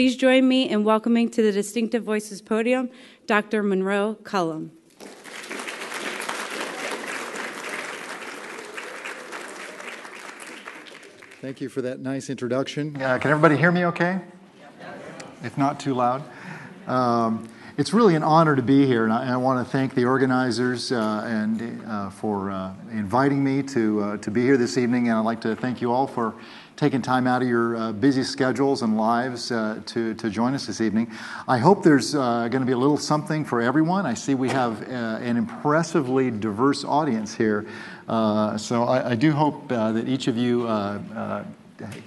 Please join me in welcoming to the Distinctive Voices podium Dr. Munro Cullum. Thank you for that nice introduction. Uh, can everybody hear me okay? If not too loud. Um, it's really an honor to be here, and I, I want to thank the organizers uh, and uh, for uh, inviting me to uh, to be here this evening. And I'd like to thank you all for taking time out of your uh, busy schedules and lives uh, to to join us this evening. I hope there's going to be a little something for everyone. I see we have an impressively diverse audience here, so I, I, do hope that each of you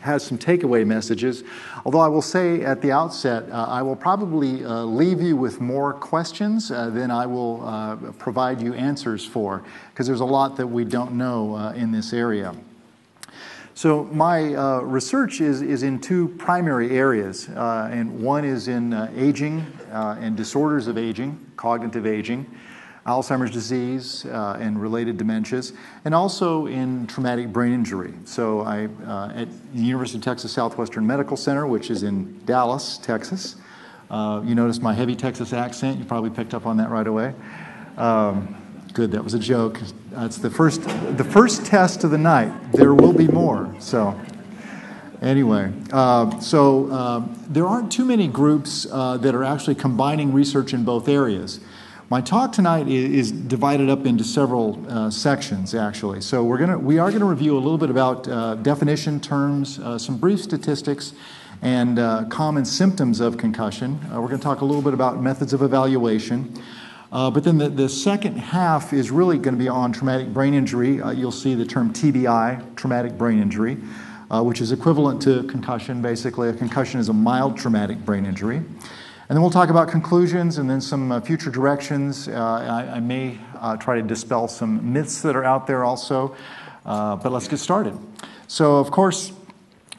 has some takeaway messages. Although I will say at the outset, uh, I will probably uh, leave you with more questions uh, than I will uh, provide you answers for, because there's a lot that we don't know uh, in this area. So, my uh, research is, is in two primary areas, and one is in aging and disorders of aging, cognitive aging. Alzheimer's disease uh, and related dementias, and also in traumatic brain injury. So I uh, at the University of Texas Southwestern Medical Center, which is in Dallas, Texas. Uh, you noticed my heavy Texas accent. You probably picked up on that right away. Um, good, that was a joke. That's the first the first test of the night. There will be more. So. Anyway, uh, so uh, there aren't too many groups uh, that are actually combining research in both areas. My talk tonight is divided up into several uh, sections, actually. So we're gonna, we are going to review a little bit about uh, definition terms, uh, some brief statistics, and common symptoms of concussion. We're going to talk a little bit about methods of evaluation. Uh, but then the, the second half is really going to be on traumatic brain injury. you'll see the term TBI, traumatic brain injury, which is equivalent to concussion. Basically, a concussion is a mild traumatic brain injury. And then we'll talk about conclusions and then some uh, future directions. Uh, I, I, may uh, try to dispel some myths that are out there also. Uh, but let's get started. So, of course,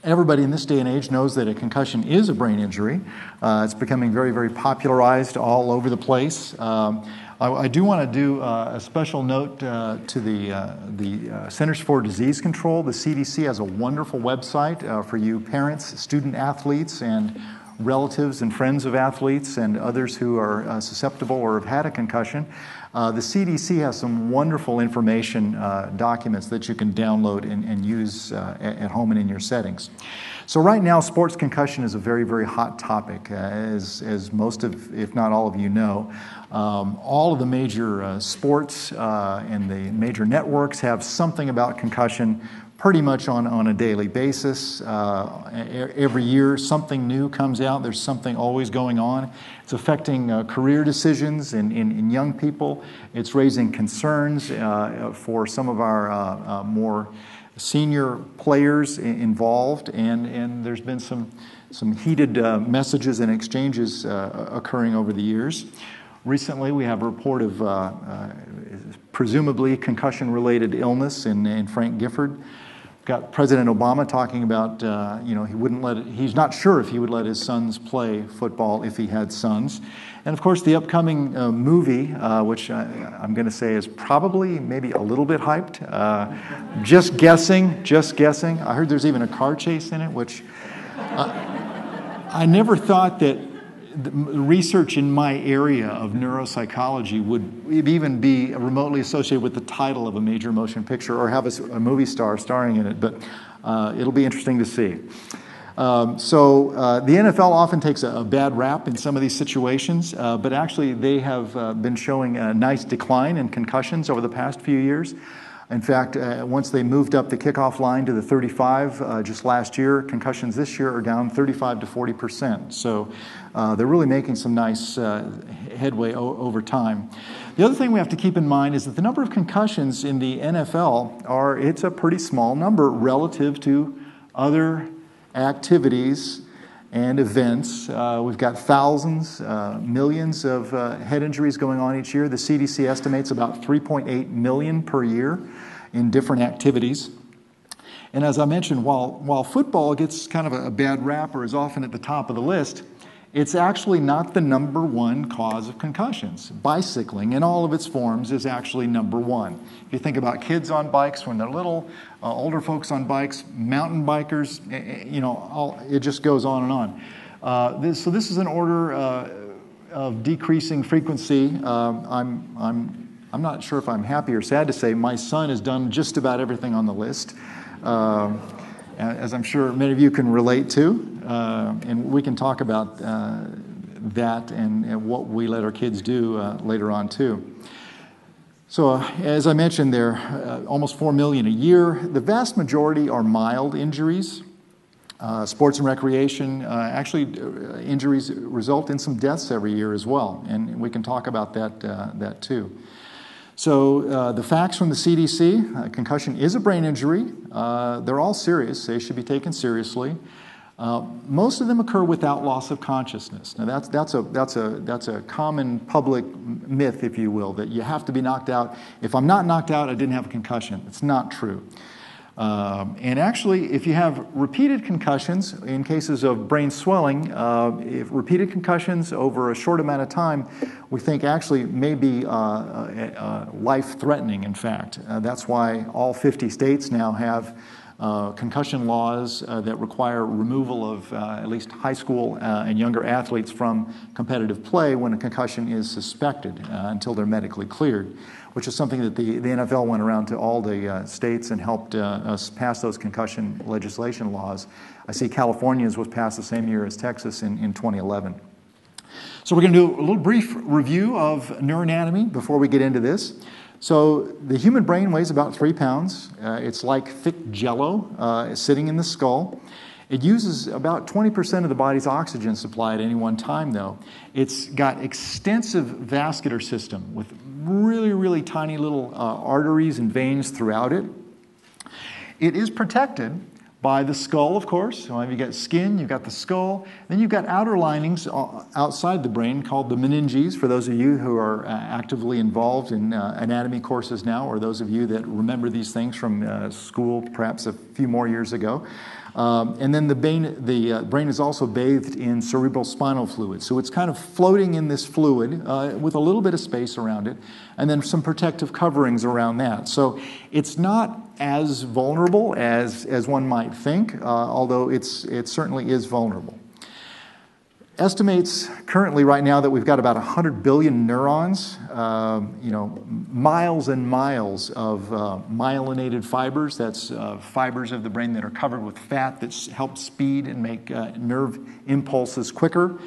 everybody in this day and age knows that a concussion is a brain injury. Uh, it's becoming very, very popularized all over the place. Um, I, I, do want to do uh, a special note to the, the Centers for Disease Control. The CDC has a wonderful website for you parents, student athletes, and relatives and friends of athletes and others who are uh, susceptible or have had a concussion. Uh, the CDC has some wonderful information uh, documents that you can download and, and use uh, at, at, home and in your settings. So, right now, sports concussion is a very, very hot topic, uh, as, as most of, if not all of you know. Um, all of the major uh, sports and the major networks have something about concussion pretty much on, on a daily basis. Uh, every year, something new comes out. There's something always going on. It's affecting uh, career decisions in, in, in, young people. It's raising concerns uh, for some of our uh, uh, more senior players involved, and, and there's been some, some heated uh, messages and exchanges occurring over the years. Recently, we have a report of presumably concussion related illness in, in Frank Gifford got President Obama talking about, uh, you know, he wouldn't let, it, he's not sure if he would let his sons play football if he had sons. And of course, the upcoming uh, movie, uh, which I, am going to say is probably maybe a little bit hyped. Uh, just guessing, just guessing. I heard there's even a car chase in it, which uh, I never thought that research in my area of neuropsychology would even be remotely associated with the title of a major motion picture or have a, a movie star starring in it, but uh, it'll be interesting to see. Um, so uh, the NFL often takes a, a, bad rap in some of these situations, uh, but actually they have uh, been showing a nice decline in concussions over the past few years. In fact, uh, once they moved up the kickoff line to the 35 uh, just last year, concussions this year are down 35 to 40 percent. So uh, they're really making some nice headway over time. The other thing we have to keep in mind is that the number of concussions in the NFL are it's a pretty small number relative to other activities and events. Uh, we've got thousands, uh, millions of uh, head injuries going on each year. The CDC estimates about 3.8 million per year in different activities. And as I mentioned, while, while football gets kind of a, a bad rap or is often at the top of the list, it's actually not the number one cause of concussions. Bicycling, in all of its forms, is actually number one. If you think about kids on bikes when they're little, uh, older folks on bikes, mountain bikers, eh, eh, you know, all, it just goes on and on. Uh, this, so this is an order uh, of decreasing frequency. Um, I'm, I'm, I'm not sure if I'm happy or sad to say my son has done just about everything on the list. As I'm sure many of you can relate to, uh, and we can talk about uh, that and, and, what we let our kids do uh, later on too. So, uh, as I mentioned, there uh, almost four million a year. The vast majority are mild injuries. Uh, sports and recreation, actually, injuries result in some deaths every year as well, and we can talk about that, that too. So, uh, the facts from the CDC uh, concussion is a brain injury. Uh, they're all serious, they should be taken seriously. Uh, most of them occur without loss of consciousness. Now, that's, that's, a, that's, a, that's a common public myth, if you will, that you have to be knocked out. If I'm not knocked out, I didn't have a concussion. It's not true. Um, and actually, if you have repeated concussions, in cases of brain swelling, uh, if repeated concussions over a short amount of time, we think actually may be uh, uh, uh life threatening, in fact. Uh, that's why all 50 states now have uh, concussion laws that require removal of at least high school and younger athletes from competitive play when a concussion is suspected until they're medically cleared which is something that the, the NFL went around to all the uh, states and helped uh, us pass those concussion legislation laws. I see California's was passed the same year as Texas in, in 2011. So we're going to do a little brief review of neuroanatomy before we get into this. So the human brain weighs about three pounds. Uh, it's like thick jello uh, sitting in the skull. It uses about 20% of the body's oxygen supply at any one time, though. It's got extensive vascular system with really, really tiny little uh, arteries and veins throughout it. It is protected by the skull, of course. So you've got skin, you've got the skull. Then you've got outer linings uh, outside the brain called the meninges, for those of you who are uh, actively involved in uh, anatomy courses now, or those of you that remember these things from school perhaps a few more years ago. Um, and then the brain, the uh, brain is also bathed in cerebral spinal fluid. So it's kind of floating in this fluid uh, with a little bit of space around it, and then some protective coverings around that. So it's not as vulnerable as, as one might think, uh, although it's, it certainly is vulnerable estimates currently right now that we've got about 100 billion neurons, uh, you know, miles and miles of uh, myelinated fibers. That's uh, fibers of the brain that are covered with fat that help speed and make uh, nerve impulses quicker.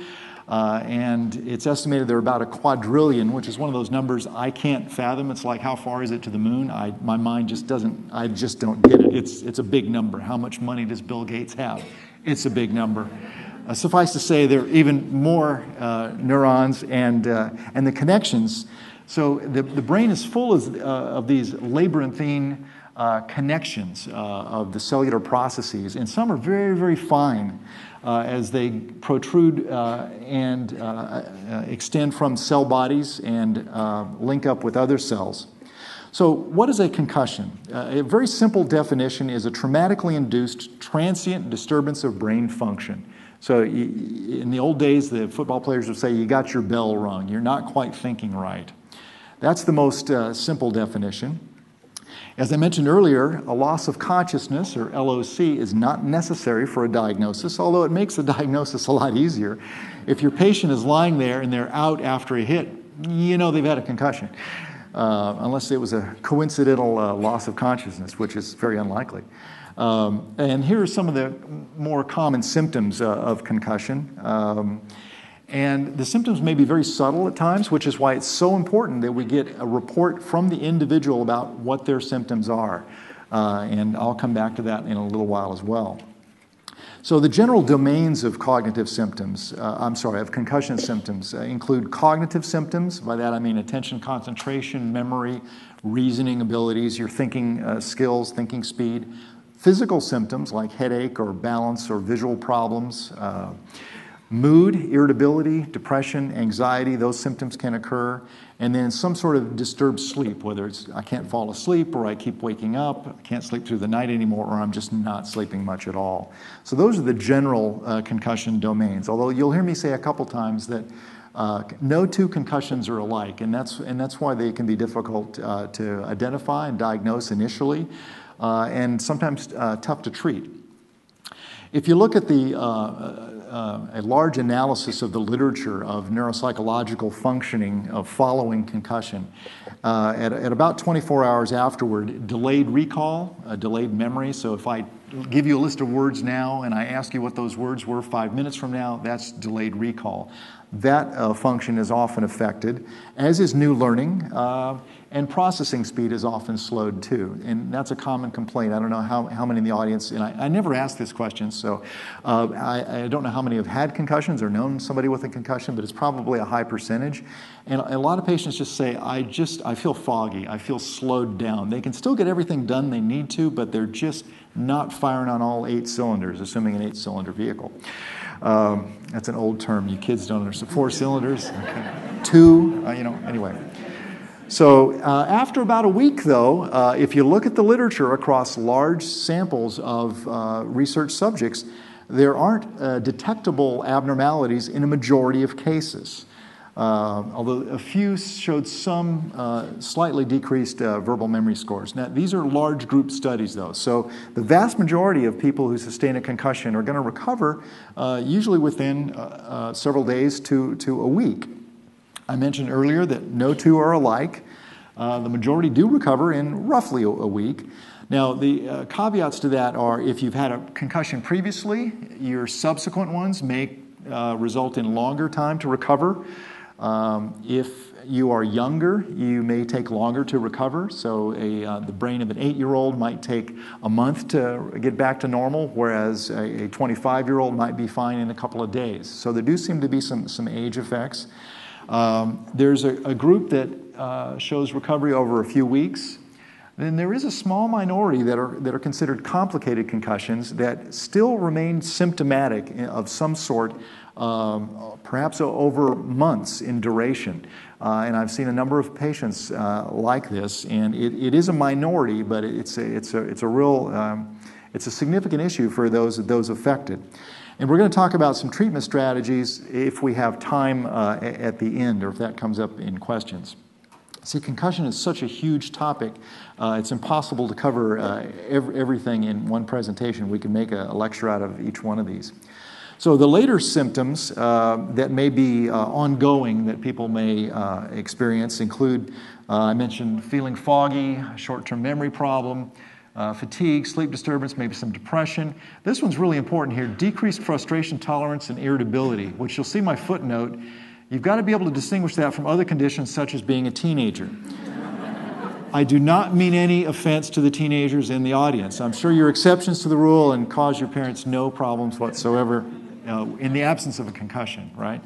Uh, and it's estimated there are about a quadrillion, which is one of those numbers I can't fathom. It's like how far is it to the moon? I, my mind just doesn't. I just don't get it. It's it's a big number. How much money does Bill Gates have? It's a big number. Uh, suffice to say, there are even more uh, neurons and, uh, and the connections. So the, the brain is full of, uh, of these labyrinthine uh, connections uh, of the cellular processes, and some are very, very fine as they protrude and extend from cell bodies and link up with other cells. So, what is a concussion? Uh, a very simple definition is a traumatically induced transient disturbance of brain function. So in the old days, the football players would say, You got your bell rung. You're not quite thinking right. That's the most uh, simple definition. As I mentioned earlier, a loss of consciousness, or LOC, is not necessary for a diagnosis, although it makes the diagnosis a lot easier. If your patient is lying there and they're out after a hit, you know they've had a concussion, uh, unless it was a coincidental uh, loss of consciousness, which is very unlikely. Um, and here are some of the more common symptoms uh, of concussion. Um, and the symptoms may be very subtle at times, which is why it's so important that we get a report from the individual about what their symptoms are. Uh, and I'll come back to that in a little while as well. So, the general domains of cognitive symptoms, uh, I'm sorry, of concussion symptoms, uh, include cognitive symptoms. By that I mean attention, concentration, memory, reasoning abilities, your thinking uh, skills, thinking speed, Physical symptoms like headache or balance or visual problems, uh, mood, irritability, depression, anxiety, those symptoms can occur. And then some sort of disturbed sleep, whether it's I can't fall asleep or I keep waking up, I can't sleep through the night anymore, or I'm just not sleeping much at all. So those are the general uh, concussion domains. Although you'll hear me say a couple times that uh, no two concussions are alike, and that's, and that's why they can be difficult uh, to identify and diagnose initially and sometimes uh, tough to treat. If you look at the, uh, uh, a large analysis of the literature of neuropsychological functioning of following concussion. Uh, at, at, about 24 hours afterward, delayed recall, delayed memory. So if I give you a list of words now and I ask you what those words were five minutes from now, that's delayed recall. That uh, function is often affected, as is new learning. And processing speed is often slowed too. And that's a common complaint. I don't know how, how many in the audience, and I, I never ask this question, so uh, I, I, don't know how many have had concussions or known somebody with a concussion, but it's probably a high percentage. And a lot of patients just say, I just, I feel foggy, I feel slowed down. They can still get everything done they need to, but they're just not firing on all eight cylinders, assuming an eight cylinder vehicle. Um, that's an old term. You kids don't understand. Four cylinders, okay. two, uh, you know, anyway. So, uh, after about a week, though, uh, if you look at the literature across large samples of uh, research subjects, there aren't uh, detectable abnormalities in a majority of cases. Uh, although a few showed some uh, slightly decreased verbal memory scores. Now, these are large group studies, though, so the vast majority of people who sustain a concussion are going to recover usually within several days to, to a week. I mentioned earlier that no two are alike. Uh, the majority do recover in roughly a, week. Now, the uh, caveats to that are if you've had a concussion previously, your subsequent ones may uh, result in longer time to recover. Um, if you are younger, you may take longer to recover. So, a, uh, the brain of an eight year old might take a month to get back to normal, whereas a 25 year old might be fine in a couple of days. So, there do seem to be some, some age effects. Um, there's a, a, group that uh, shows recovery over a few weeks. Then there is a small minority that are, that are considered complicated concussions that still remain symptomatic of some sort, um, perhaps over months in duration. Uh, and I've seen a number of patients uh, like this, and it, it is a minority, but it's a, it's a, it's a real, um, it's a significant issue for those, those affected. And we're going to talk about some treatment strategies if we have time uh, at the end or if that comes up in questions. See, concussion is such a huge topic, uh, it's impossible to cover uh, every, everything in one presentation. We can make a, a, lecture out of each one of these. So, the later symptoms uh, that may be uh, ongoing that people may uh, experience include I mentioned feeling foggy, short term memory problem, uh, fatigue, sleep disturbance, maybe some depression. This one's really important here decreased frustration tolerance and irritability, which you'll see my footnote. You've got to be able to distinguish that from other conditions such as being a teenager. I do not mean any offense to the teenagers in the audience. I'm sure you're exceptions to the rule and cause your parents no problems whatsoever uh, in the absence of a concussion, right?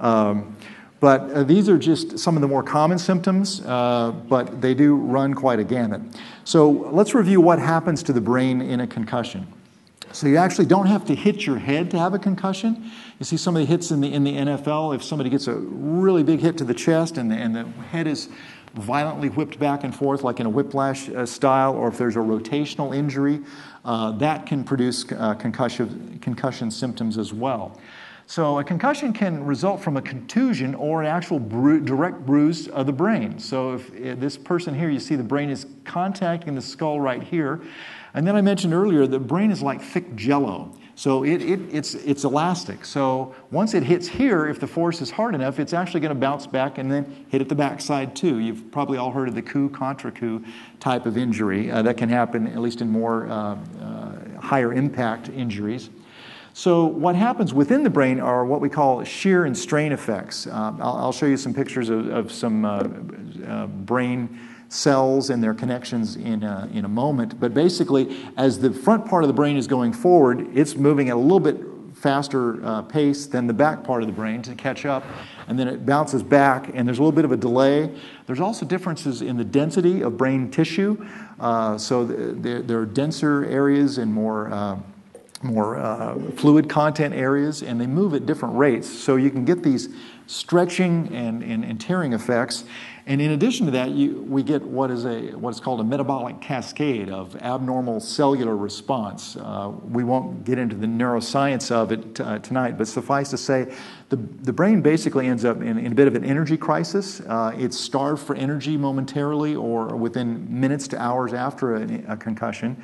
Um, but uh, these are just some of the more common symptoms, uh, but they do run quite a gamut. So let's review what happens to the brain in a concussion. So you actually don't have to hit your head to have a concussion. You see some of the hits in the, in the NFL, if somebody gets a really big hit to the chest and the, and the head is violently whipped back and forth like in a whiplash uh, style, or if there's a rotational injury, uh, that can produce concussion, concussion symptoms as well. So, a concussion can result from a contusion or an actual bru- direct bruise of the brain. So, if uh, this person here, you see the brain is contacting the skull right here. And then I mentioned earlier, the brain is like thick jello. So it, it, it's, it's elastic. So once it hits here, if the force is hard enough, it's actually going to bounce back and then hit at the backside too. You've probably all heard of the coup contrecoup type of injury uh, that can happen at least in more uh, uh, higher impact injuries. So, what happens within the brain are what we call shear and strain effects. Uh, I'll, I'll, show you some pictures of, of some uh, uh, brain cells and their connections in a, in a moment. But basically, as the front part of the brain is going forward, it's moving at a little bit faster uh, pace than the back part of the brain to catch up, and then it bounces back, and there's a little bit of a delay. There's also differences in the density of brain tissue. Uh, so, there, there, are denser areas and more uh, more uh, fluid content areas, and they move at different rates. So you can get these stretching and, and, and, tearing effects. And in addition to that, you, we get what is a what is called a metabolic cascade of abnormal cellular response. Uh, we won't get into the neuroscience of it uh, tonight, but suffice to say, the, the brain basically ends up in, in a bit of an energy crisis. Uh, it's starved for energy momentarily or within minutes to hours after a, a concussion.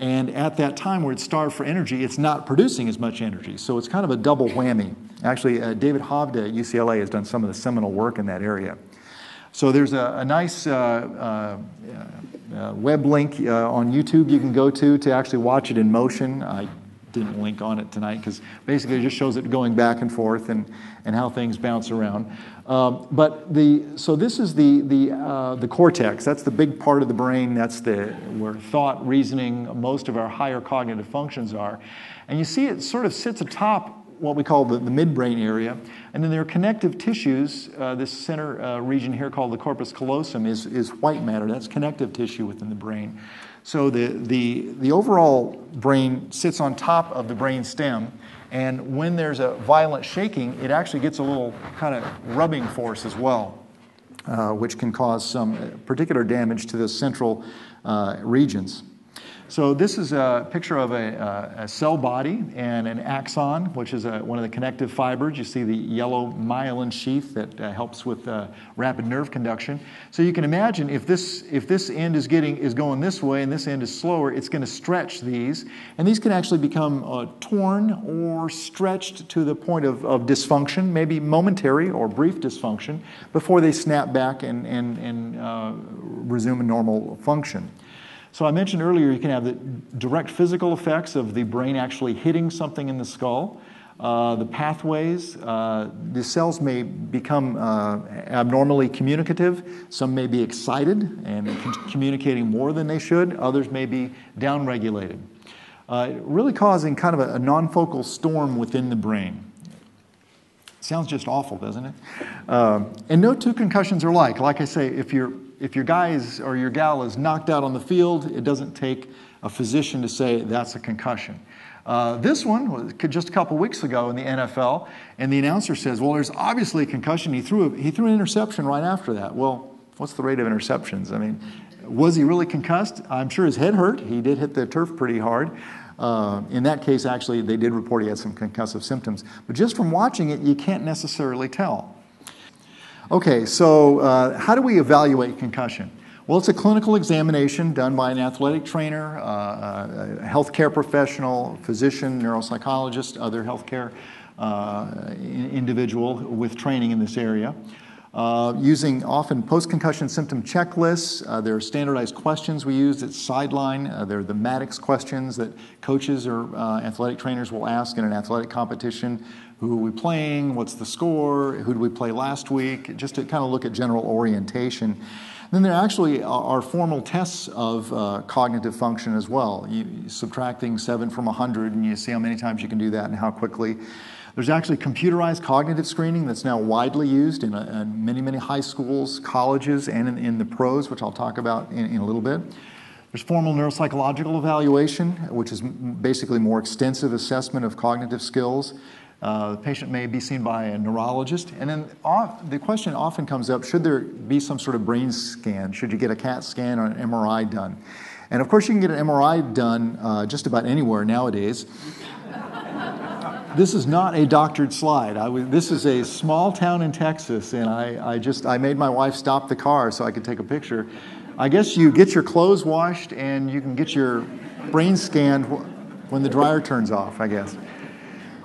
And at that time where it's starved for energy, it's not producing as much energy. So it's kind of a double whammy. Actually, uh, David Hovda at UCLA has done some of the seminal work in that area. So there's a, a nice uh, uh, uh, web link uh, on YouTube you can go to to actually watch it in motion. I didn't link on it tonight because basically it just shows it going back and forth and, and how things bounce around. Um, but the so this is the the uh, the cortex. That's the big part of the brain. That's the where thought, reasoning, most of our higher cognitive functions are. And you see it sort of sits atop what we call the, the midbrain area. And then there are connective tissues. Uh, this center uh, region here called the corpus callosum is, is white matter. That's connective tissue within the brain. So the, the, the overall brain sits on top of the brain stem. And when there's a violent shaking, it actually gets a little kind of rubbing force as well, uh, which can cause some particular damage to the central uh, regions. So this is a picture of a, a, cell body and an axon, which is a, one of the connective fibers. You see the yellow myelin sheath that uh, helps with uh, rapid nerve conduction. So you can imagine if this if this end is getting is going this way and this end is slower, it's going to stretch these, and these can actually become uh, torn or stretched to the point of, of dysfunction, maybe momentary or brief dysfunction, before they snap back and and, and uh, resume a normal function. So I mentioned earlier you can have the direct physical effects of the brain actually hitting something in the skull. Uh, the pathways, uh, the cells may become uh, abnormally communicative. Some may be excited and communicating more than they should. Others may be downregulated, uh, really causing kind of a, a non-focal storm within the brain. Sounds just awful, doesn't it? Uh, and no two concussions are alike. Like I say, if you're if your guy is, or your gal is knocked out on the field, it doesn't take a physician to say that's a concussion. Uh, this one was just a couple weeks ago in the NFL, and the announcer says, "Well, there's obviously a concussion. He threw a, he threw an interception right after that." Well, what's the rate of interceptions? I mean, was he really concussed? I'm sure his head hurt. He did hit the turf pretty hard. Uh, in that case, actually, they did report he had some concussive symptoms. But just from watching it, you can't necessarily tell. Okay, so uh, how do we evaluate concussion? Well, it's a clinical examination done by an athletic trainer, uh, a healthcare professional, physician, neuropsychologist, other healthcare uh, individual with training in this area. Uh, using often post-concussion symptom checklists. Uh, there are standardized questions we use at sideline. Uh, there are the Maddocks questions that coaches or uh, athletic trainers will ask in an athletic competition who are we playing? What's the score? Who did we play last week? Just to kind of look at general orientation. Then there actually are formal tests of uh, cognitive function as well. You, subtracting seven from 100, and you see how many times you can do that and how quickly. There's actually computerized cognitive screening that's now widely used in, a, in many, many high schools, colleges, and in, in, the pros, which I'll talk about in, in a little bit. There's formal neuropsychological evaluation, which is basically more extensive assessment of cognitive skills. Uh, the patient may be seen by a neurologist. And then off, the question often comes up should there be some sort of brain scan? Should you get a CAT scan or an MRI done? And of course, you can get an MRI done uh, just about anywhere nowadays. this is not a doctored slide. this is a small town in Texas, and I, I just I made my wife stop the car so I could take a picture. I guess you get your clothes washed and you can get your brain scanned when the dryer turns off, I guess.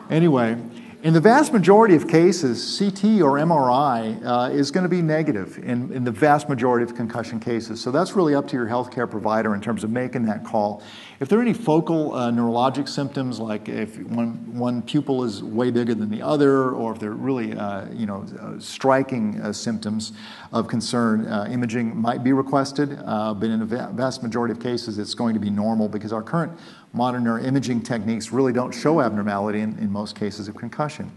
Anyway, in the vast majority of cases, CT or MRI uh, is going to be negative in, in the vast majority of concussion cases. So that's really up to your healthcare provider in terms of making that call. If there are any focal uh, neurologic symptoms, like if one, one pupil is way bigger than the other, or if they're really uh, you know, uh, striking uh, symptoms of concern, uh, imaging might be requested. but in the vast majority of cases, it's going to be normal because our current modern neuroimaging techniques really don't show abnormality in, in most cases of concussion. concussion.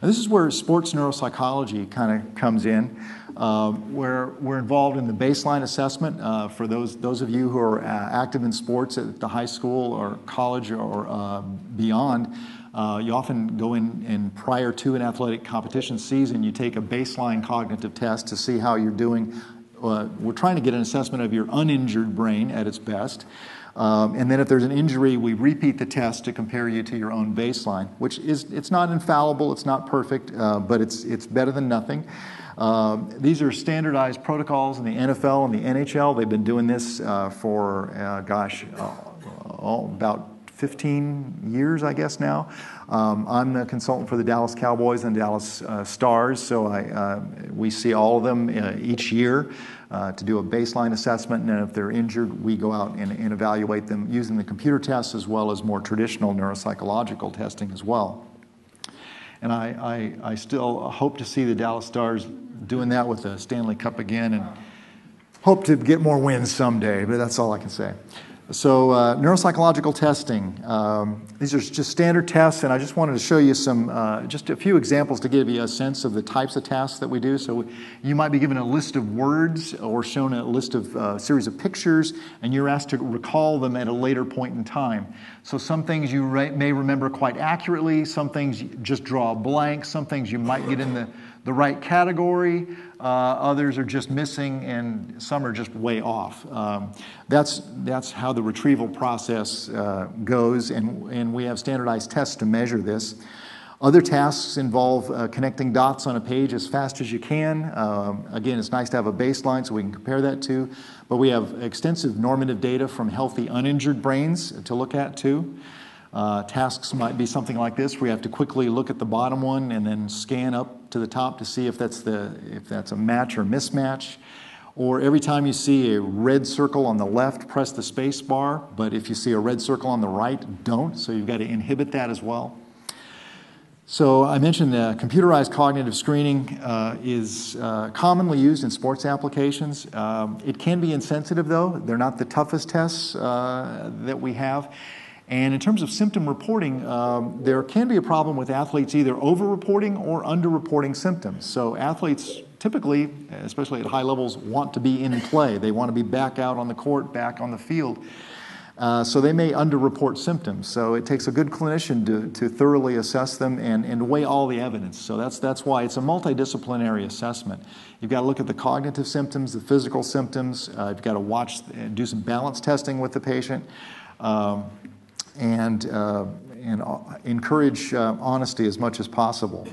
And this is where sports neuropsychology kind of comes in, uh, where we're involved in the baseline assessment uh, for those, those of you who are uh, active in sports at the high school or college or uh, beyond. Uh, you often go in, in prior to an athletic competition season, you take a baseline cognitive test to see how you're doing. Uh, we're trying to get an assessment of your uninjured brain at its best. Um, and then if there's an injury, we repeat the test to compare you to your own baseline, which is it's not infallible, it's not perfect, uh, but it's it's better than nothing. Um, these are standardized protocols in the NFL and the NHL. They've been doing this uh, for, uh, gosh, uh, about 15 years, I guess now. Um, I'm the consultant for the Dallas Cowboys and Dallas uh, Stars, so I, uh, we see all of them uh, each year uh, to do a baseline assessment, and if they're injured, we go out and, and evaluate them using the computer tests as well as more traditional neuropsychological testing as well. And I, I, I still hope to see the Dallas Stars doing that with the Stanley Cup again and hope to get more wins someday, but that's all I can say. So, uh, neuropsychological testing. Um, these are just standard tests, and I just wanted to show you some, uh, just a few examples to give you a sense of the types of tasks that we do. So, you might be given a list of words or shown a list of uh, series of pictures, and you're asked to recall them at a later point in time. So, some things you re- may remember quite accurately, some things just draw a blank, some things you might get in the the right category. Uh, others are just missing, and some are just way off. Um, that's, that's how the retrieval process uh, goes, and, and we have standardized tests to measure this. Other tasks involve uh, connecting dots on a page as fast as you can. Um, again, it's nice to have a baseline so we can compare that to, but we have extensive normative data from healthy, uninjured brains to look at too. Uh, tasks might be something like this, where you have to quickly look at the bottom one and then scan up to the top to see if that's, the, if that's a match or mismatch. Or every time you see a red circle on the left, press the space bar, but if you see a red circle on the right, don't. So you've got to inhibit that as well. So I mentioned uh, computerized cognitive screening uh, is uh, commonly used in sports applications. Um, it can be insensitive, though. They're not the toughest tests uh, that we have. And in terms of symptom reporting, um, there can be a problem with athletes either over-reporting or under-reporting symptoms. So athletes typically, especially at high levels, want to be in play. They want to be back out on the court, back on the field. Uh, so they may underreport symptoms. So it takes a good clinician to, to thoroughly assess them and, and weigh all the evidence. So that's, that's why it's a multidisciplinary assessment. You've got to look at the cognitive symptoms, the physical symptoms. Uh, you've got to watch, do some balance testing with the patient. Um, and, uh, and uh, encourage uh, honesty as much as possible.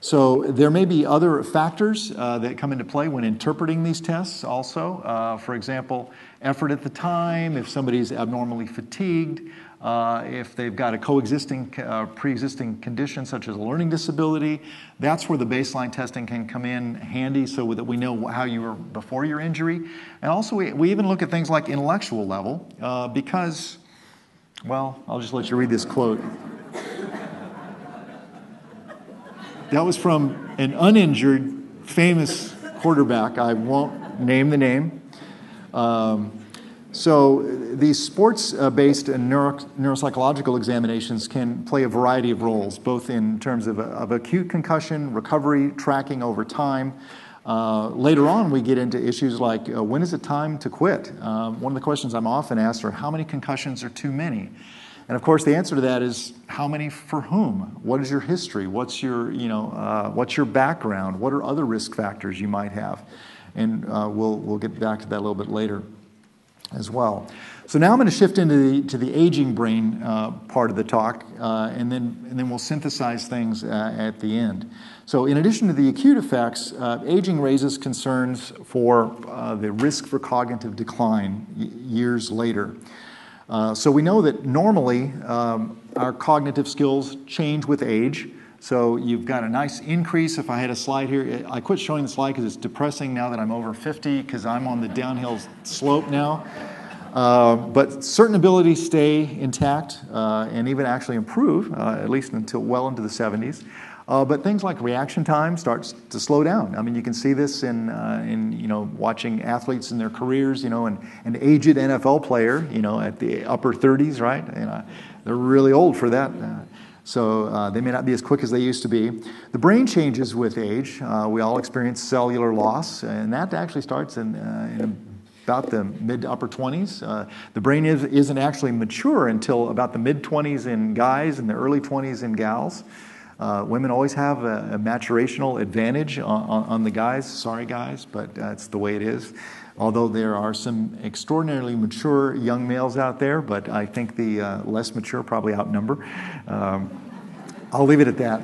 So there may be other factors uh, that come into play when interpreting these tests also. Uh, for example, effort at the time, if somebody's abnormally fatigued, uh, if they've got a coexisting, uh, pre-existing condition such as a learning disability, that's where the baseline testing can come in handy so that we know how you were before your injury. And also we, we even look at things like intellectual level because well, I'll just let you read this quote. That was from an uninjured, famous quarterback. I won't name the name. Um, so, these sports based neuro- neuropsychological examinations can play a variety of roles, both in terms of, of acute concussion, recovery, tracking over time. Uh, later on, we get into issues like uh, when is it time to quit? Um, one of the questions I'm often asked are how many concussions are too many? And of course, the answer to that is how many for whom? What is your history? What's your, you know, uh, what's your background? What are other risk factors you might have? And uh, we'll, we'll get back to that a little bit later as well. So now I'm going to shift into the, to the aging brain uh, part of the talk, uh, and, then, and then we'll synthesize things uh, at the end. So, in addition to the acute effects, uh, aging raises concerns for uh, the risk for cognitive decline y- years later. Uh, so, we know that normally um, our cognitive skills change with age. So, you've got a nice increase. If I had a slide here, I quit showing the slide because it's depressing now that I'm over 50 because I'm on the downhill slope now. Uh, but certain abilities stay intact uh, and even actually improve, uh, at least until well into the 70s. Uh, but things like reaction time starts to slow down. I mean, you can see this in, uh, in you know, watching athletes in their careers, you know, and an aged NFL player, you know, at the upper 30s, right? You know, they're really old for that. So uh, they may not be as quick as they used to be. The brain changes with age. Uh, we all experience cellular loss, and that actually starts in, uh, in about the mid to upper 20s. Uh, the brain is, isn't actually mature until about the mid 20s in guys and the early 20s in gals. Uh, women always have a, a maturational advantage on, on, on, the guys. Sorry, guys, but that's the way it is. Although there are some extraordinarily mature young males out there, but I think the uh, less mature probably outnumber. Um, I'll leave it at that.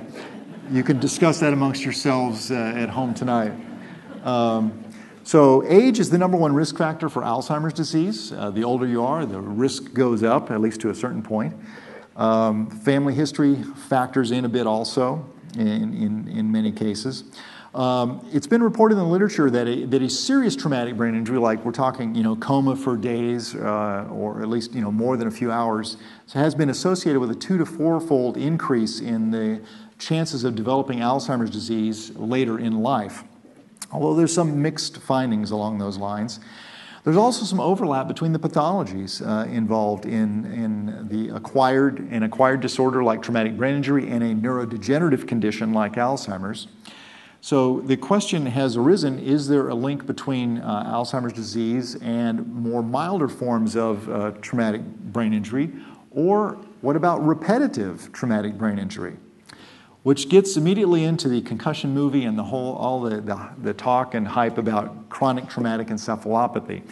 You can discuss that amongst yourselves uh, at home tonight. Um, so, age is the number one risk factor for Alzheimer's disease. Uh, the older you are, the risk goes up, at least to a certain point. Um, family history factors in a bit also in, in, in many cases. Um, it's been reported in the literature that a, that a serious traumatic brain injury, like we're talking, you know, coma for days uh, or at least, you know, more than a few hours, has been associated with a two to four-fold increase in the chances of developing Alzheimer's disease later in life. Although there's some mixed findings along those lines. There's also some overlap between the pathologies uh, involved in, in the acquired an acquired disorder like traumatic brain injury and a neurodegenerative condition like Alzheimer's. So the question has arisen is there a link between uh, Alzheimer's disease and more milder forms of uh, traumatic brain injury? Or what about repetitive traumatic brain injury? Which gets immediately into the concussion movie and the whole, all the, the, the talk and hype about chronic traumatic encephalopathy.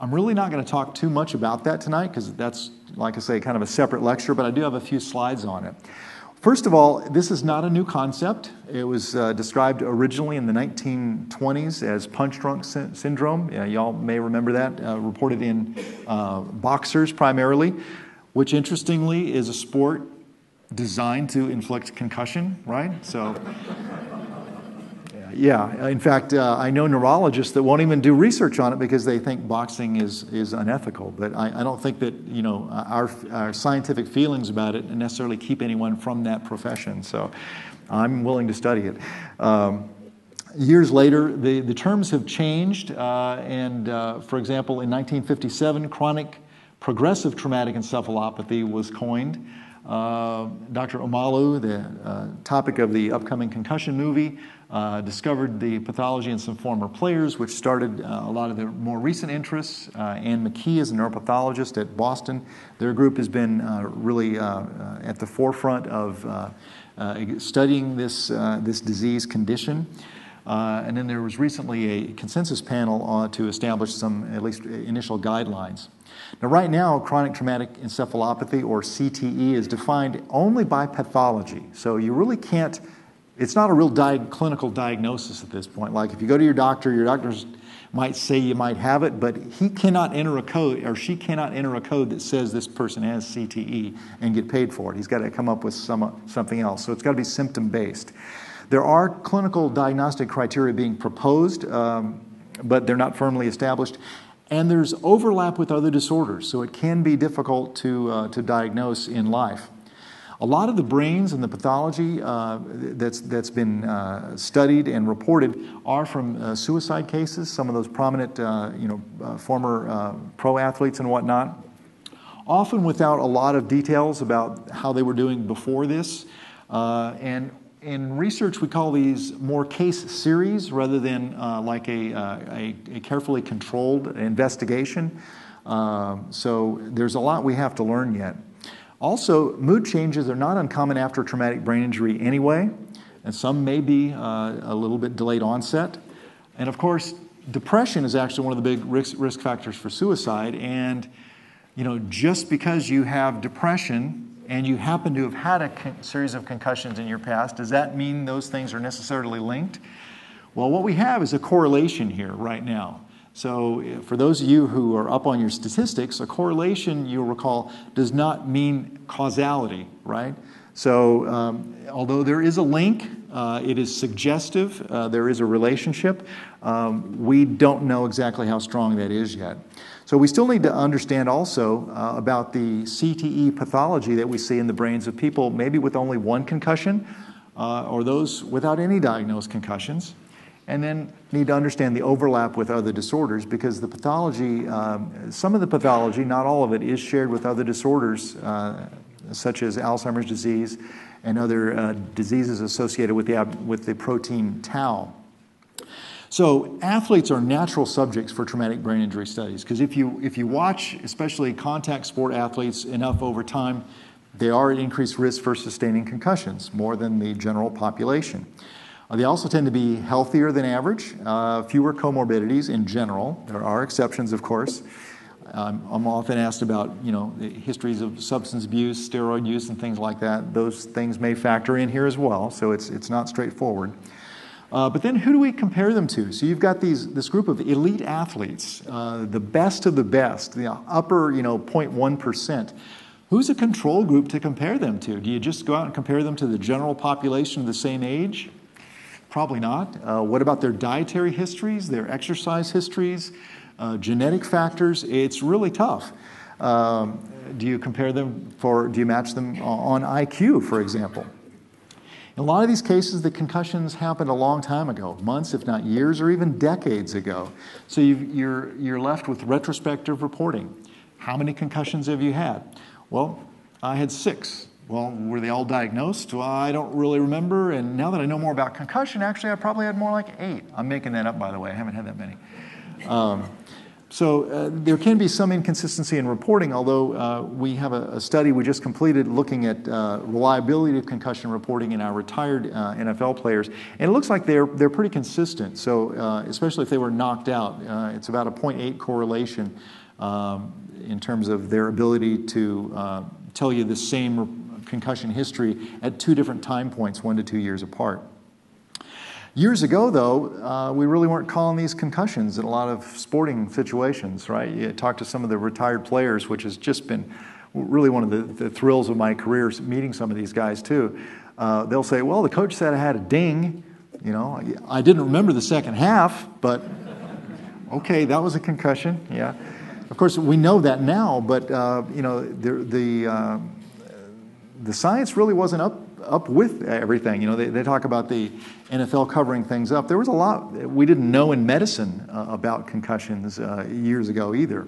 I'm really not going to talk too much about that tonight because that's, like I say, kind of a separate lecture, but I do have a few slides on it. First of all, this is not a new concept. It was uh, described originally in the 1920s as punch drunk sy- syndrome. Yeah, y'all may remember that, uh, reported in uh, boxers primarily, which interestingly is a sport designed to inflict concussion, right? So yeah. In fact, uh, I know neurologists that won't even do research on it because they think boxing is, is unethical. But I, I don't think that you know our, our scientific feelings about it necessarily keep anyone from that profession. So I'm willing to study it. Um, years later, the, the terms have changed. Uh, and uh, for example, in 1957, chronic progressive traumatic encephalopathy was coined. Uh, Dr. Omalu, the uh, topic of the upcoming concussion movie, uh, discovered the pathology in some former players, which started uh, a lot of the more recent interests. Uh, Anne McKee is a neuropathologist at Boston. Their group has been uh, really uh, at the forefront of studying this, this disease condition. and then there was recently a consensus panel to establish some, at least, initial guidelines. Now, right now, chronic traumatic encephalopathy, or CTE, is defined only by pathology. So you really can't it's not a real clinical diagnosis at this point. Like if you go to your doctor, your doctor might say you might have it, but he cannot enter a code or she cannot enter a code that says this person has CTE and get paid for it. He's got to come up with some, something else. So it's got to be symptom based. There are clinical diagnostic criteria being proposed, um, but they're not firmly established. And there's overlap with other disorders, so it can be difficult to, uh, to diagnose in life. A lot of the brains and the pathology uh, that's, that's been uh, studied and reported are from uh, suicide cases, some of those prominent uh, you know, uh, former uh, pro athletes and whatnot, often without a lot of details about how they were doing before this. and in research, we call these more case series rather than like a, a, a, carefully controlled investigation. so there's a lot we have to learn yet. Also, mood changes are not uncommon after traumatic brain injury anyway, and some may be uh, a little bit delayed onset. And of course, depression is actually one of the big risk, risk factors for suicide. And, you know, just because you have depression and you happen to have had a con- series of concussions in your past, does that mean those things are necessarily linked? Well, what we have is a correlation here right now. So, for those of you who are up on your statistics, a correlation, you'll recall, does not mean causality, right? So, um, although there is a link, uh, it is suggestive, uh, there is a relationship, um, we don't know exactly how strong that is yet. So, we still need to understand also uh, about the CTE pathology that we see in the brains of people, maybe with only one concussion, uh, or those without any diagnosed concussions and then need to understand the overlap with other disorders because the pathology, um, some of the pathology, not all of it, is shared with other disorders, uh, such as Alzheimer's disease and other uh, diseases associated with the, with the protein tau. So athletes are natural subjects for traumatic brain injury studies because if you, if you watch, especially contact sport athletes, enough over time, they are at increased risk for sustaining concussions more than the general population. Uh, they also tend to be healthier than average, uh, fewer comorbidities in general. There are exceptions, of course. Um, I'm often asked about, you know, histories of substance abuse, steroid use, and things like that. Those things may factor in here as well, so it's, it's not straightforward. Uh, but then who do we compare them to? So you've got these, this group of elite athletes, uh, the best of the best, the upper, you know, 0.1%. Who's a control group to compare them to? Do you just go out and compare them to the general population of the same age? Probably not. Uh, what about their dietary histories, their exercise histories, uh, genetic factors? It's really tough. Um, do you compare them for, do you match them on IQ, for example? In a lot of these cases, the concussions happened a long time ago, months, if not years, or even decades ago. So you you're, you're left with retrospective reporting. How many concussions have you had? Well, I had six. Well, were they all diagnosed? Well, I don't really remember. And now that I know more about concussion, actually, I probably had more like eight. I'm making that up, by the way. I haven't had that many. Um, so uh, there can be some inconsistency in reporting, although uh, we have a, a, study we just completed looking at uh, reliability of concussion reporting in our retired uh, NFL players, and it looks like they're they're pretty consistent. So uh, especially if they were knocked out, uh, it's about a 0.8 correlation um, in terms of their ability to tell you the same concussion history at two different time points, one to two years apart. Years ago, though, uh, we really weren't calling these concussions in a lot of sporting situations, right? You talk to some of the retired players, which has just been really one of the, the thrills of my career, meeting some of these guys too. Uh, they'll say, well, the coach said I had a ding. You know, I didn't remember the second half, but okay, that was a concussion, yeah. Of course, we know that now, but, uh, you know, the, the, uh, the science really wasn't up up with everything. You know, they, they talk about the NFL covering things up. There was a lot we didn't know in medicine uh, about concussions uh, years ago either.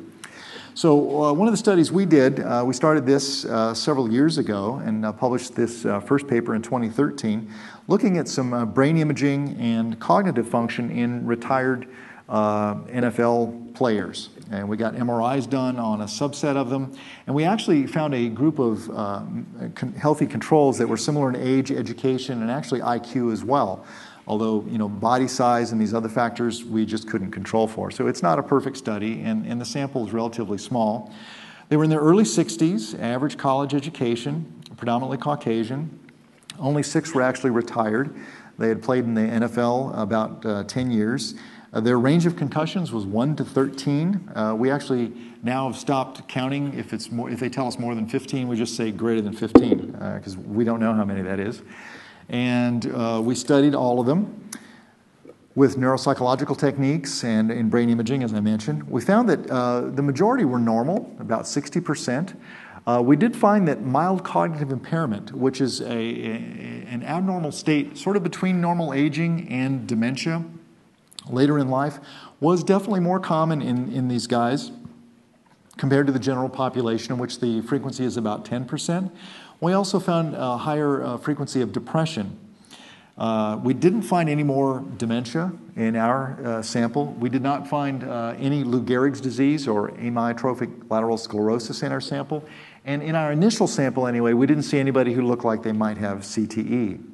So, uh, one of the studies we did, uh, we started this uh, several years ago and uh, published this first paper in 2013, looking at some brain imaging and cognitive function in retired NFL players and we got MRIs done on a subset of them. And we actually found a group of uh, con- healthy controls that were similar in age, education, and actually IQ as well. Although, you know, body size and these other factors we just couldn't control for. So it's not a perfect study, and, and the sample is relatively small. They were in their early 60s, average college education, predominantly Caucasian. Only six were actually retired. They had played in the NFL about uh, 10 years. Uh, their range of concussions was 1 to 13. Uh, we actually now have stopped counting. If, it's more, if they tell us more than 15, we just say greater than 15 because uh, we don't know how many that is. And we studied all of them with neuropsychological techniques and in brain imaging, as I mentioned. We found that uh, the majority were normal, about 60%. Uh, we did find that mild cognitive impairment, which is a, a, an abnormal state sort of between normal aging and dementia, later in life was definitely more common in, in these guys compared to the general population, in which the frequency is about 10%. We also found a higher uh, frequency of depression. Uh, we didn't find any more dementia in our uh, sample. We did not find uh, any Lou Gehrig's disease or amyotrophic lateral sclerosis in our sample. And in our initial sample, anyway, we didn't see anybody who looked like they might have CTE.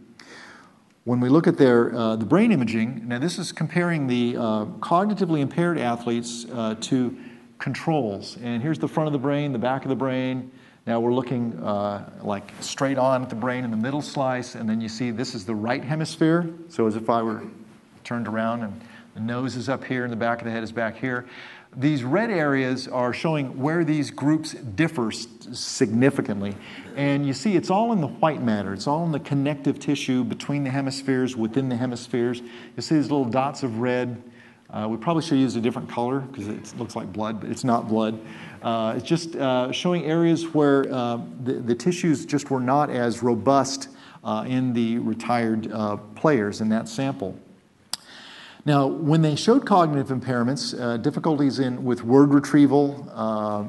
When we look at their, uh, the brain imaging, now this is comparing the uh, cognitively impaired athletes uh, to controls. And here's the front of the brain, the back of the brain. Now we're looking uh, like straight on at the brain in the middle slice, and then you see this is the right hemisphere. So as if I were turned around and the nose is up here and the back of the head is back here. These red areas are showing where these groups differ significantly. And you see, it's all in the white matter. It's all in the connective tissue between the hemispheres, within the hemispheres. You see these little dots of red. Uh, we probably should use a different color because it looks like blood, but it's not blood. Uh, it's just uh, showing areas where uh, the, the, tissues just were not as robust uh, in the retired uh, players in that sample. Now, when they showed cognitive impairments, uh, difficulties in with word retrieval, uh,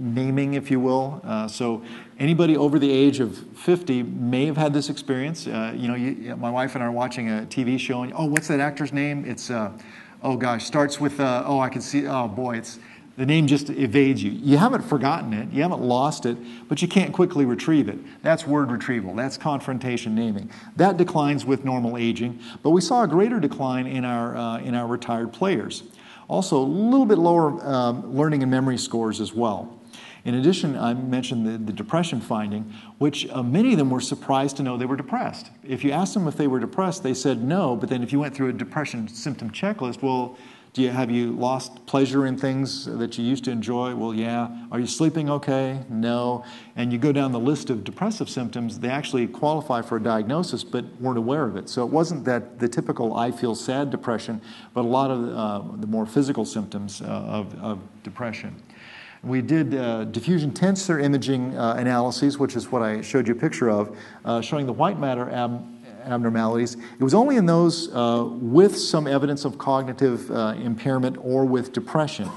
naming, if you will, uh, so Anybody over the age of 50 may have had this experience. Uh, you know, you, my wife and I are watching a TV show, and oh, what's that actor's name? It's, uh, oh gosh, starts with, uh, oh, I can see, oh boy, it's, the name just evades you. You haven't forgotten it, you haven't lost it, but you can't quickly retrieve it. That's word retrieval, that's confrontation naming. That declines with normal aging, but we saw a greater decline in our, uh, in our retired players. Also, a little bit lower um, learning and memory scores as well. In addition, I mentioned the, the depression finding, which uh, many of them were surprised to know they were depressed. If you asked them if they were depressed, they said no, but then if you went through a depression symptom checklist, well, do you, have you lost pleasure in things that you used to enjoy? Well, yeah. Are you sleeping okay? No. And you go down the list of depressive symptoms, they actually qualify for a diagnosis but weren't aware of it. So it wasn't that the typical I feel sad depression, but a lot of uh, the more physical symptoms uh, of, of depression. We did uh, diffusion tensor imaging uh, analyses, which is what I showed you a picture of, uh, showing the white matter ab- abnormalities. It was only in those uh, with some evidence of cognitive uh, impairment or with depression.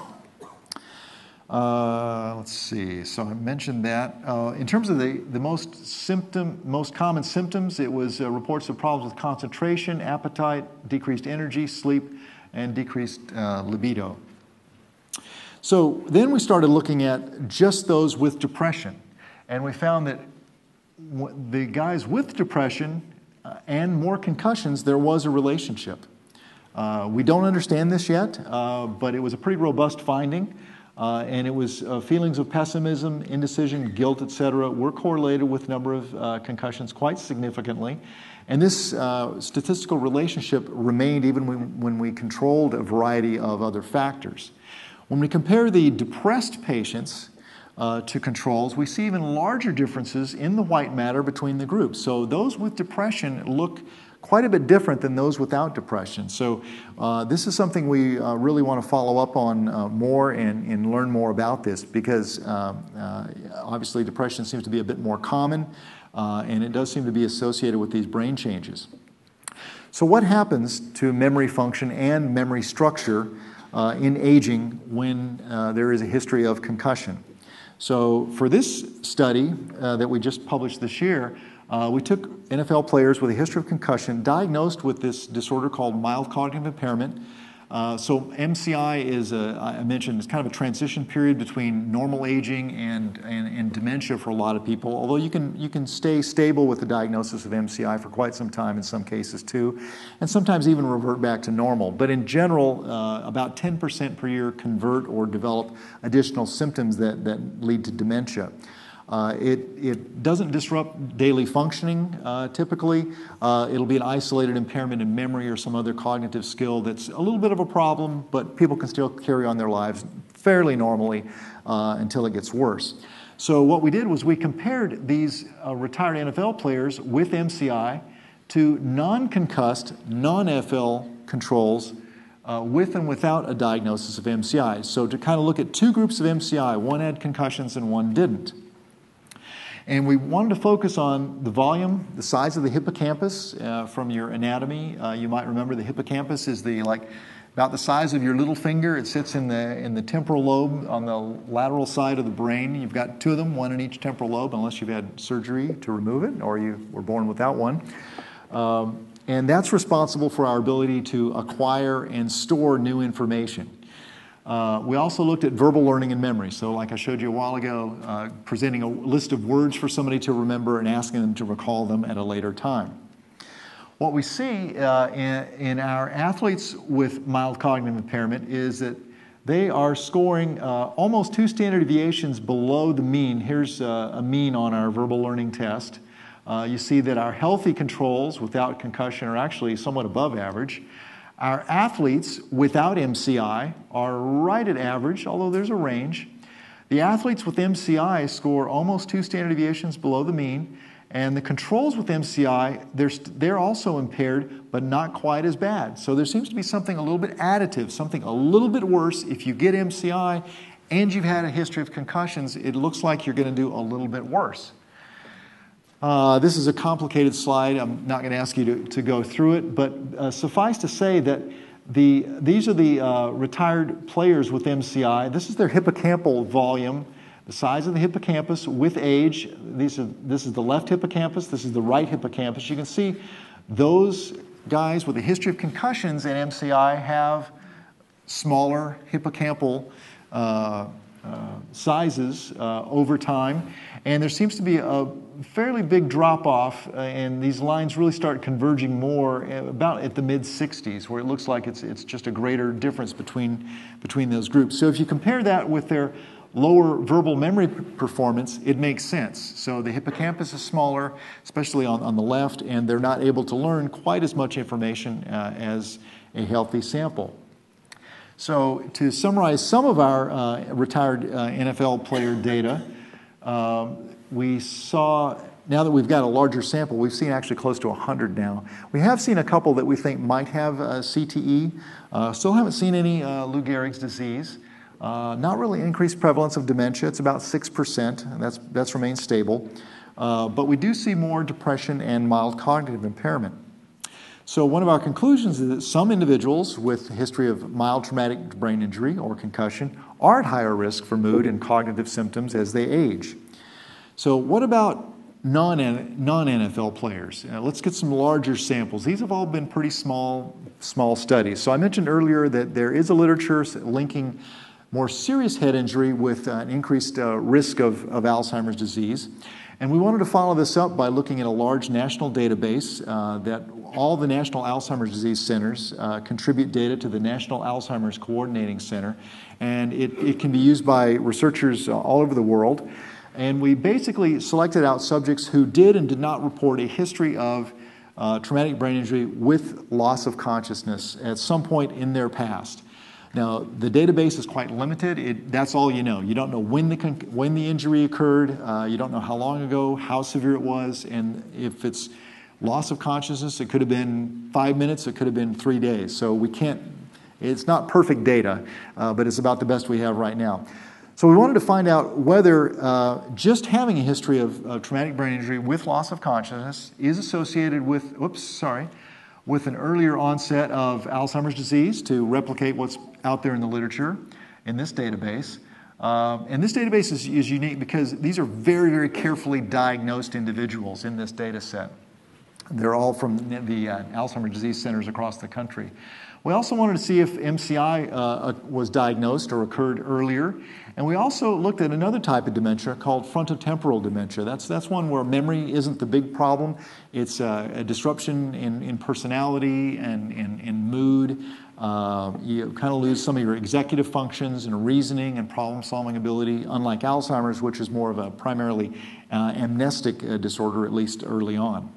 Uh, let's see. So I mentioned that. in terms of the, the most symptom, most common symptoms, it was reports of problems with concentration, appetite, decreased energy, sleep, and decreased libido. So then we started looking at just those with depression, and we found that the guys with depression uh, and more concussions, there was a relationship. Uh, we don't understand this yet, uh, but it was a pretty robust finding. Uh, and it was feelings of pessimism, indecision, guilt, etc., were correlated with number of concussions quite significantly. And this statistical relationship remained even when, when we controlled a variety of other factors. When we compare the depressed patients uh, to controls, we see even larger differences in the white matter between the groups. So those with depression look quite a bit different than those without depression. So uh, this is something we uh, really want to follow up on uh, more and, and, learn more about this because um, uh, obviously depression seems to be a bit more common uh, and it does seem to be associated with these brain changes. So what happens to memory function and memory structure uh, in aging when uh, there is a history of concussion. So, for this study uh, that we just published this year, uh, we took NFL players with a history of concussion diagnosed with this disorder called mild cognitive impairment. Uh, so MCI is, a, I mentioned, it's kind of a transition period between normal aging and, dementia for a lot of people, although you can, you can stay stable with the diagnosis of MCI for quite some time in some cases too, and sometimes even revert back to normal. But in general, uh, about 10% per year convert or develop additional symptoms that lead to dementia. Uh, it, it doesn't disrupt daily functioning uh, typically. Uh, it'll be an isolated impairment in memory or some other cognitive skill that's a little bit of a problem, but people can still carry on their lives fairly normally uh, until it gets worse. So, what we did was we compared these uh, retired NFL players with MCI to non concussed, non FL controls uh, with and without a diagnosis of MCI. So, to kind of look at two groups of MCI, one had concussions and one didn't. And we wanted to focus on the volume, the size of the hippocampus uh, from your anatomy. Uh, you might remember the hippocampus is the like about the size of your little finger. It sits in the in the temporal lobe on the lateral side of the brain. You've got two of them, one in each temporal lobe, unless you've had surgery to remove it or you were born without one. Um, and that's responsible for our ability to acquire and store new information. Uh, we also looked at verbal learning and memory. So, like I showed you a while ago, uh, presenting a list of words for somebody to remember and asking them to recall them at a later time. What we see uh, in, in, our athletes with mild cognitive impairment is that they are scoring uh, almost two standard deviations below the mean. Here's uh, a mean on our verbal learning test. Uh, you see that our healthy controls without concussion are actually somewhat above average. Our athletes without MCI are right at average, although there's a range. The athletes with MCI score almost two standard deviations below the mean, and the controls with MCI, they're, they're also impaired, but not quite as bad. So there seems to be something a little bit additive, something a little bit worse. If you get MCI and you've had a history of concussions, it looks like you're going to do a little bit worse. Uh, this is a complicated slide. I'm not going to ask you to, to go through it, but uh, suffice to say that the, these are the uh, retired players with MCI. This is their hippocampal volume. the size of the hippocampus with age. These are, this is the left hippocampus, this is the right hippocampus. You can see those guys with a history of concussions in MCI have smaller hippocampal uh, uh, sizes uh, over time. And there seems to be a fairly big drop off, uh, and these lines really start converging more about at the mid 60s, where it looks like it's, it's just a greater difference between, between those groups. So if you compare that with their lower verbal memory performance, it makes sense. So the hippocampus is smaller, especially on, on the left, and they're not able to learn quite as much information uh, as a healthy sample. So, to summarize some of our uh, retired uh, NFL player data, um, we saw, now that we've got a larger sample, we've seen actually close to 100 now. We have seen a couple that we think might have uh, CTE. Uh, still haven't seen any uh, Lou Gehrig's disease. Uh, not really increased prevalence of dementia. It's about 6%. That's, that's remained stable. but we do see more depression and mild cognitive impairment. So, one of our conclusions is that some individuals with a history of mild traumatic brain injury or concussion are at higher risk for mood and cognitive symptoms as they age. So, what about non NFL players? Uh, let's get some larger samples. These have all been pretty small, small studies. So, I mentioned earlier that there is a literature linking more serious head injury with an increased uh, risk of, of Alzheimer's disease. And we wanted to follow this up by looking at a large national database uh, that all the National Alzheimer's Disease Centers uh, contribute data to the National Alzheimer's Coordinating Center. And it, it can be used by researchers uh, all over the world. And we basically selected out subjects who did and did not report a history of uh, traumatic brain injury with loss of consciousness at some point in their past. Now, the database is quite limited. It, that's all you know. You don't know when the, when the injury occurred, uh, you don't know how long ago, how severe it was, and if it's loss of consciousness, it could have been five minutes, it could have been three days. So we can't, it's not perfect data, uh, but it's about the best we have right now. So we wanted to find out whether uh, just having a history of, of traumatic brain injury with loss of consciousness is associated with, oops, sorry, with an earlier onset of Alzheimer's disease to replicate what's out there in the literature in this database. Um, and this database is, is unique because these are very, very carefully diagnosed individuals in this data set. They're all from the uh, Alzheimer's disease centers across the country. We also wanted to see if MCI uh, uh, was diagnosed or occurred earlier. And we also looked at another type of dementia called frontotemporal dementia. That's, that's one where memory isn't the big problem, it's uh, a disruption in, in personality and in mood. Uh, you kind of lose some of your executive functions and reasoning and problem solving ability, unlike Alzheimer's, which is more of a primarily uh, amnestic disorder, at least early on.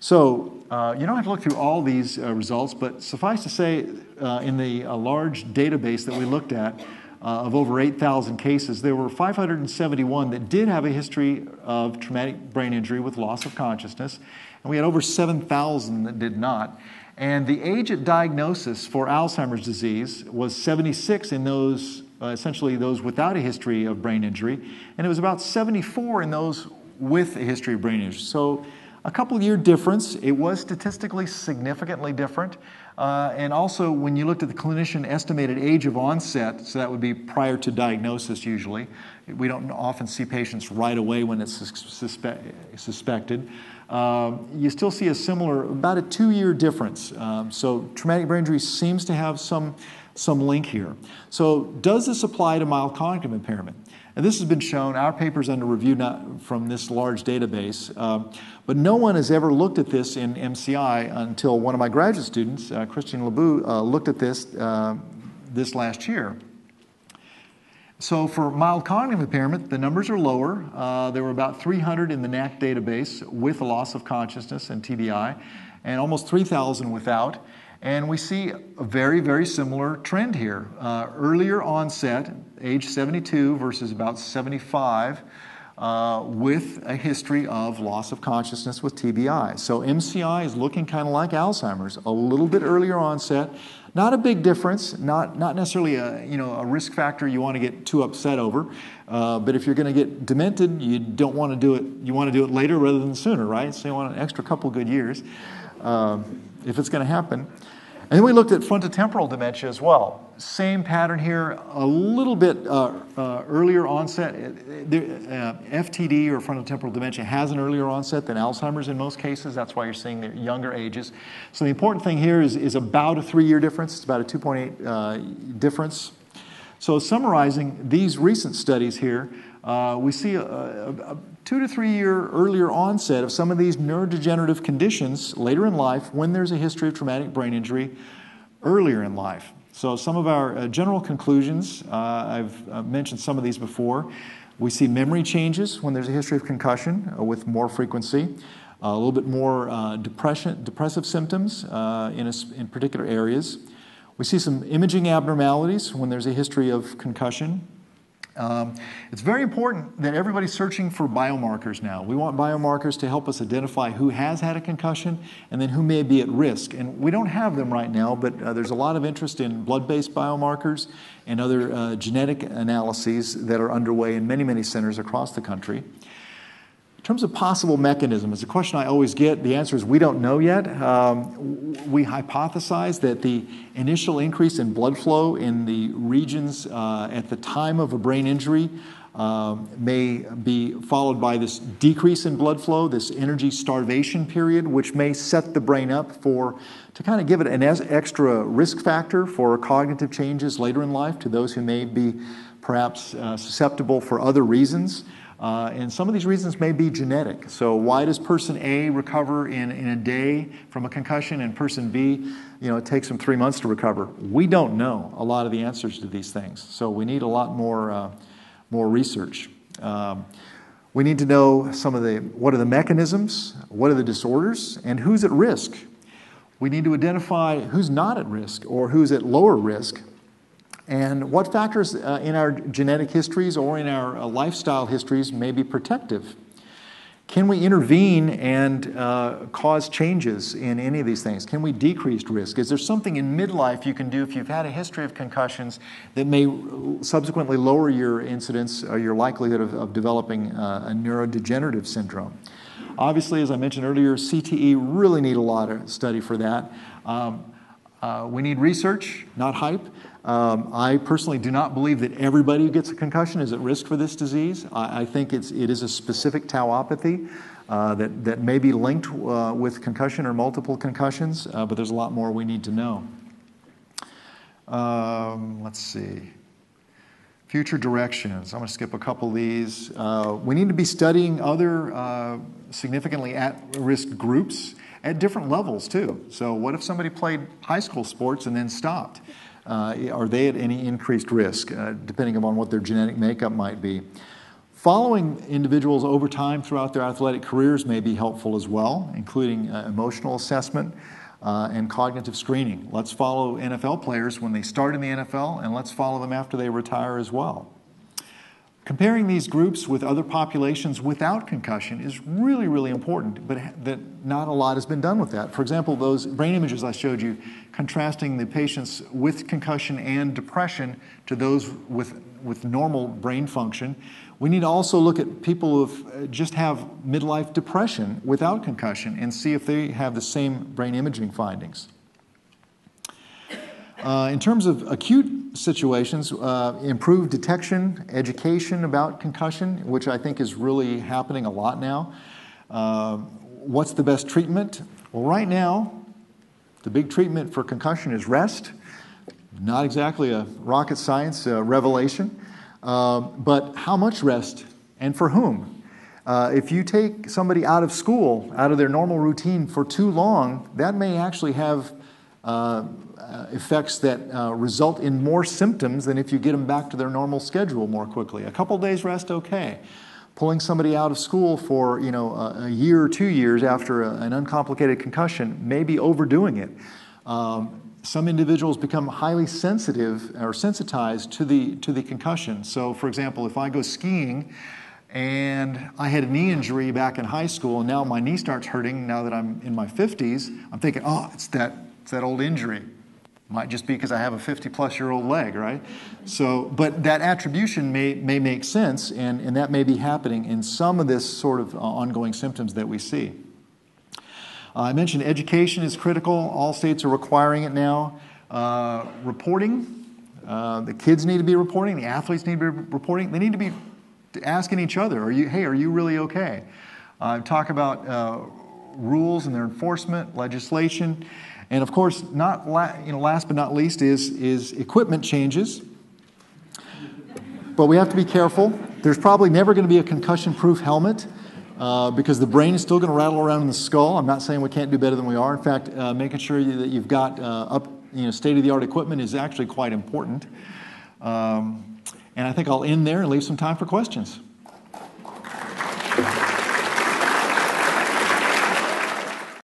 So, uh, you don't have to look through all these uh, results, but suffice to say, uh, in the large database that we looked at, uh, of over 8,000 cases, there were 571 that did have a history of traumatic brain injury with loss of consciousness, and we had over 7,000 that did not. And the age at diagnosis for Alzheimer's disease was 76 in those, uh, essentially those without a history of brain injury, and it was about 74 in those with a history of brain injury. So a couple year difference. It was statistically significantly different. Uh, and also, when you looked at the clinician estimated age of onset, so that would be prior to diagnosis usually, we don't often see patients right away when it's suspe- suspected. Uh, you still see a similar, about a two year difference. Um, so, traumatic brain injury seems to have some, some link here. So, does this apply to mild cognitive impairment? And this has been shown, our paper's under review from this large database, uh, but no one has ever looked at this in MCI until one of my graduate students, uh, Christian LoBue, uh, looked at this uh, this last year. So for mild cognitive impairment, the numbers are lower. Uh, there were about 300 in the NACC database with a loss of consciousness and TBI, and almost 3,000 without. And we see a very, very similar trend here. Uh, earlier onset, age 72 versus about 75, uh, with a history of loss of consciousness with TBI. So MCI is looking kind of like Alzheimer's, a little bit earlier onset. Not a big difference, not, not necessarily a, you know, a risk factor you want to get too upset over. Uh, but if you're going to get demented, you don't want to do it, you want to do it later rather than sooner, right? So you want an extra couple good years um, if it's going to happen. And then we looked at frontotemporal dementia as well. Same pattern here, a little bit uh, uh, earlier onset. Uh, FTD or frontotemporal dementia has an earlier onset than Alzheimer's in most cases. That's why you're seeing the younger ages. So the important thing here is, is about a three year difference. It's about a 2.8 uh, difference. So, summarizing these recent studies here, uh, we see a, a, a, two to three year earlier onset of some of these neurodegenerative conditions later in life when there's a history of traumatic brain injury earlier in life. So, some of our uh, general conclusions, uh, I've uh, mentioned some of these before. We see memory changes when there's a history of concussion uh, with more frequency, a little bit more uh, depression, depressive symptoms in, a, in particular areas. We see some imaging abnormalities when there's a history of concussion. Um, it's very important that everybody's searching for biomarkers now. We want biomarkers to help us identify who has had a concussion and then who may be at risk. And we don't have them right now, but uh, there's a lot of interest in blood based biomarkers and other uh, genetic analyses that are underway in many, many centers across the country. In terms of possible mechanism, it's a question I always get. The answer is we don't know yet. Um, we hypothesize that the initial increase in blood flow in the regions uh, at the time of a brain injury uh, may be followed by this decrease in blood flow, this energy starvation period, which may set the brain up for to kind of give it an extra risk factor for cognitive changes later in life to those who may be perhaps uh, susceptible for other reasons. Uh, and some of these reasons may be genetic. So, why does person A recover in, in a day from a concussion and person B, you know, it takes them three months to recover? We don't know a lot of the answers to these things. So, we need a lot more, uh, more research. Um, we need to know some of the what are the mechanisms, what are the disorders, and who's at risk. We need to identify who's not at risk or who's at lower risk and what factors uh, in our genetic histories or in our uh, lifestyle histories may be protective? Can we intervene and uh, cause changes in any of these things? Can we decrease risk? Is there something in midlife you can do if you've had a history of concussions that may subsequently lower your incidence or your likelihood of, of developing uh, a neurodegenerative syndrome? Obviously, as I mentioned earlier, CTE really need a lot of study for that. Um, uh, we need research, not hype. Um, I personally do not believe that everybody who gets a concussion is at risk for this disease. I, I think it's, it is a specific tauopathy uh, that, that may be linked uh, with concussion or multiple concussions, uh, but there's a lot more we need to know. Um, let's see. Future directions. I'm going to skip a couple of these. Uh, we need to be studying other uh, significantly at risk groups at different levels, too. So, what if somebody played high school sports and then stopped? Uh, are they at any increased risk, uh, depending upon what their genetic makeup might be? Following individuals over time throughout their athletic careers may be helpful as well, including uh, emotional assessment uh, and cognitive screening. Let's follow NFL players when they start in the NFL, and let's follow them after they retire as well. Comparing these groups with other populations without concussion is really, really important, but that not a lot has been done with that. For example, those brain images I showed you, contrasting the patients with concussion and depression to those with, with normal brain function. We need to also look at people who uh, just have midlife depression without concussion and see if they have the same brain imaging findings. Uh, in terms of acute situations, uh, improved detection, education about concussion, which I think is really happening a lot now. Uh, what's the best treatment? Well, right now, the big treatment for concussion is rest. Not exactly a rocket science uh, revelation, uh, but how much rest and for whom? Uh, if you take somebody out of school, out of their normal routine for too long, that may actually have effects that uh, result in more symptoms than if you get them back to their normal schedule more quickly. A couple days rest, okay. Pulling somebody out of school for you know a, a year or two years after a, an uncomplicated concussion may be overdoing it. Um, some individuals become highly sensitive or sensitized to the to the concussion. So, for example, if I go skiing and I had a knee injury back in high school, and now my knee starts hurting now that I'm in my 50s, I'm thinking, oh, it's that it's that old injury. Might just be because I have a 50 plus year old leg, right? So, but that attribution may, may make sense, and, and that may be happening in some of this sort of uh, ongoing symptoms that we see. Uh, I mentioned education is critical. All states are requiring it now. Uh, reporting, uh, the kids need to be reporting. The athletes need to be reporting. They need to be asking each other, "Are you? Hey, are you really okay?" Uh, talk about uh, rules and their enforcement, legislation, and of course, not la- you know, last but not least is is equipment changes. But we have to be careful. There's probably never going to be a concussion-proof helmet. Uh, because the brain is still going to rattle around in the skull. I'm not saying we can't do better than we are. In fact, uh, making sure that you've got uh, up, you know, state-of-the-art equipment is actually quite important. Um, and I think I'll end there and leave some time for questions.